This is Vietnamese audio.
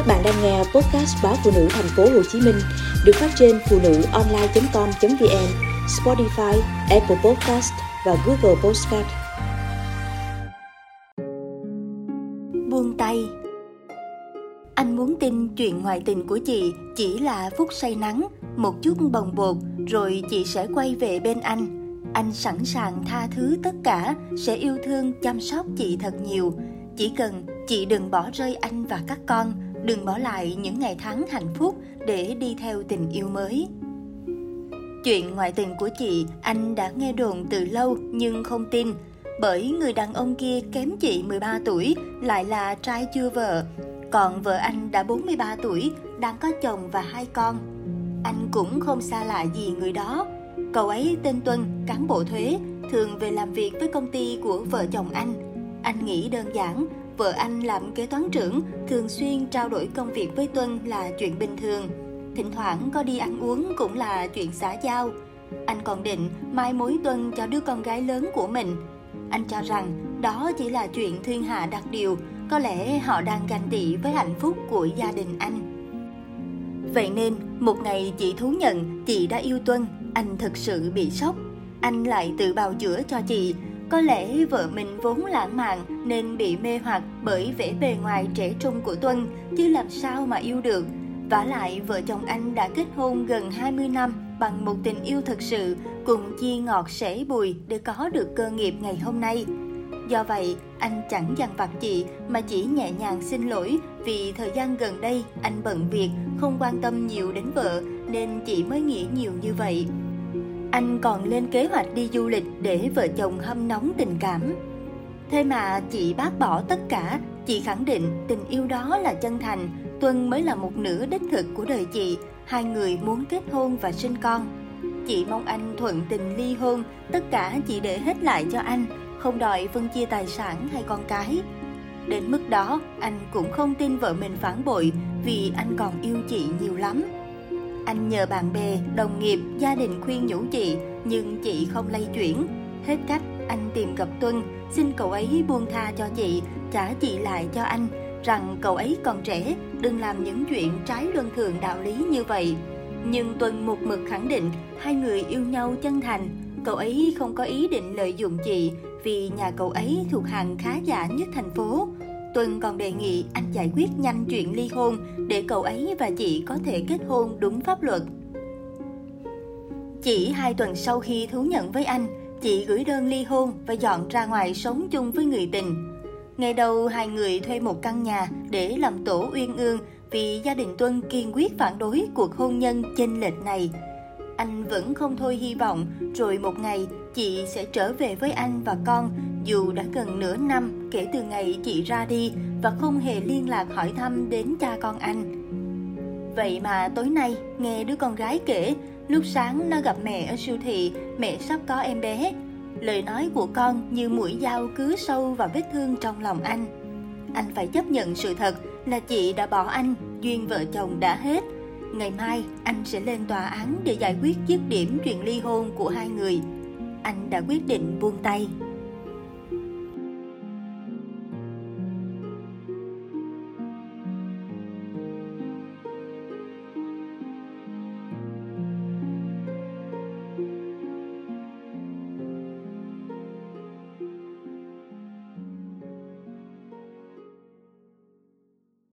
Các bạn đang nghe podcast báo phụ nữ thành phố Hồ Chí Minh được phát trên phụ nữ online.com.vn, Spotify, Apple Podcast và Google Podcast. Buông tay Anh muốn tin chuyện ngoại tình của chị chỉ là phút say nắng, một chút bồng bột rồi chị sẽ quay về bên anh. Anh sẵn sàng tha thứ tất cả, sẽ yêu thương chăm sóc chị thật nhiều. Chỉ cần chị đừng bỏ rơi anh và các con, đừng bỏ lại những ngày tháng hạnh phúc để đi theo tình yêu mới. Chuyện ngoại tình của chị anh đã nghe đồn từ lâu nhưng không tin bởi người đàn ông kia kém chị 13 tuổi lại là trai chưa vợ. Còn vợ anh đã 43 tuổi, đang có chồng và hai con. Anh cũng không xa lạ gì người đó. Cậu ấy tên Tuân, cán bộ thuế, thường về làm việc với công ty của vợ chồng anh. Anh nghĩ đơn giản, vợ anh làm kế toán trưởng, thường xuyên trao đổi công việc với Tuân là chuyện bình thường. Thỉnh thoảng có đi ăn uống cũng là chuyện xã giao. Anh còn định mai mối Tuân cho đứa con gái lớn của mình. Anh cho rằng đó chỉ là chuyện thiên hạ đặc điều, có lẽ họ đang ganh tị với hạnh phúc của gia đình anh. Vậy nên, một ngày chị thú nhận chị đã yêu Tuân, anh thật sự bị sốc. Anh lại tự bào chữa cho chị, có lẽ vợ mình vốn lãng mạn nên bị mê hoặc bởi vẻ bề ngoài trẻ trung của Tuân, chứ làm sao mà yêu được. Vả lại, vợ chồng anh đã kết hôn gần 20 năm bằng một tình yêu thật sự, cùng chia ngọt sẻ bùi để có được cơ nghiệp ngày hôm nay. Do vậy, anh chẳng dằn vặt chị mà chỉ nhẹ nhàng xin lỗi vì thời gian gần đây anh bận việc, không quan tâm nhiều đến vợ nên chị mới nghĩ nhiều như vậy. Anh còn lên kế hoạch đi du lịch để vợ chồng hâm nóng tình cảm. Thế mà chị bác bỏ tất cả, chị khẳng định tình yêu đó là chân thành, Tuân mới là một nửa đích thực của đời chị, hai người muốn kết hôn và sinh con. Chị mong anh thuận tình ly hôn, tất cả chị để hết lại cho anh, không đòi phân chia tài sản hay con cái. Đến mức đó, anh cũng không tin vợ mình phản bội vì anh còn yêu chị nhiều lắm. Anh nhờ bạn bè, đồng nghiệp, gia đình khuyên nhủ chị, nhưng chị không lay chuyển. Hết cách, anh tìm gặp Tuân, xin cậu ấy buông tha cho chị, trả chị lại cho anh, rằng cậu ấy còn trẻ, đừng làm những chuyện trái luân thường đạo lý như vậy. Nhưng Tuân một mực khẳng định hai người yêu nhau chân thành, cậu ấy không có ý định lợi dụng chị vì nhà cậu ấy thuộc hàng khá giả nhất thành phố. Tuân còn đề nghị anh giải quyết nhanh chuyện ly hôn để cậu ấy và chị có thể kết hôn đúng pháp luật. Chỉ hai tuần sau khi thú nhận với anh, chị gửi đơn ly hôn và dọn ra ngoài sống chung với người tình. Ngày đầu hai người thuê một căn nhà để làm tổ uyên ương vì gia đình Tuân kiên quyết phản đối cuộc hôn nhân chênh lệch này. Anh vẫn không thôi hy vọng rồi một ngày chị sẽ trở về với anh và con dù đã gần nửa năm kể từ ngày chị ra đi và không hề liên lạc hỏi thăm đến cha con anh. Vậy mà tối nay nghe đứa con gái kể lúc sáng nó gặp mẹ ở siêu thị, mẹ sắp có em bé. Lời nói của con như mũi dao cứ sâu vào vết thương trong lòng anh. Anh phải chấp nhận sự thật là chị đã bỏ anh, duyên vợ chồng đã hết. Ngày mai anh sẽ lên tòa án để giải quyết dứt điểm chuyện ly hôn của hai người. Anh đã quyết định buông tay.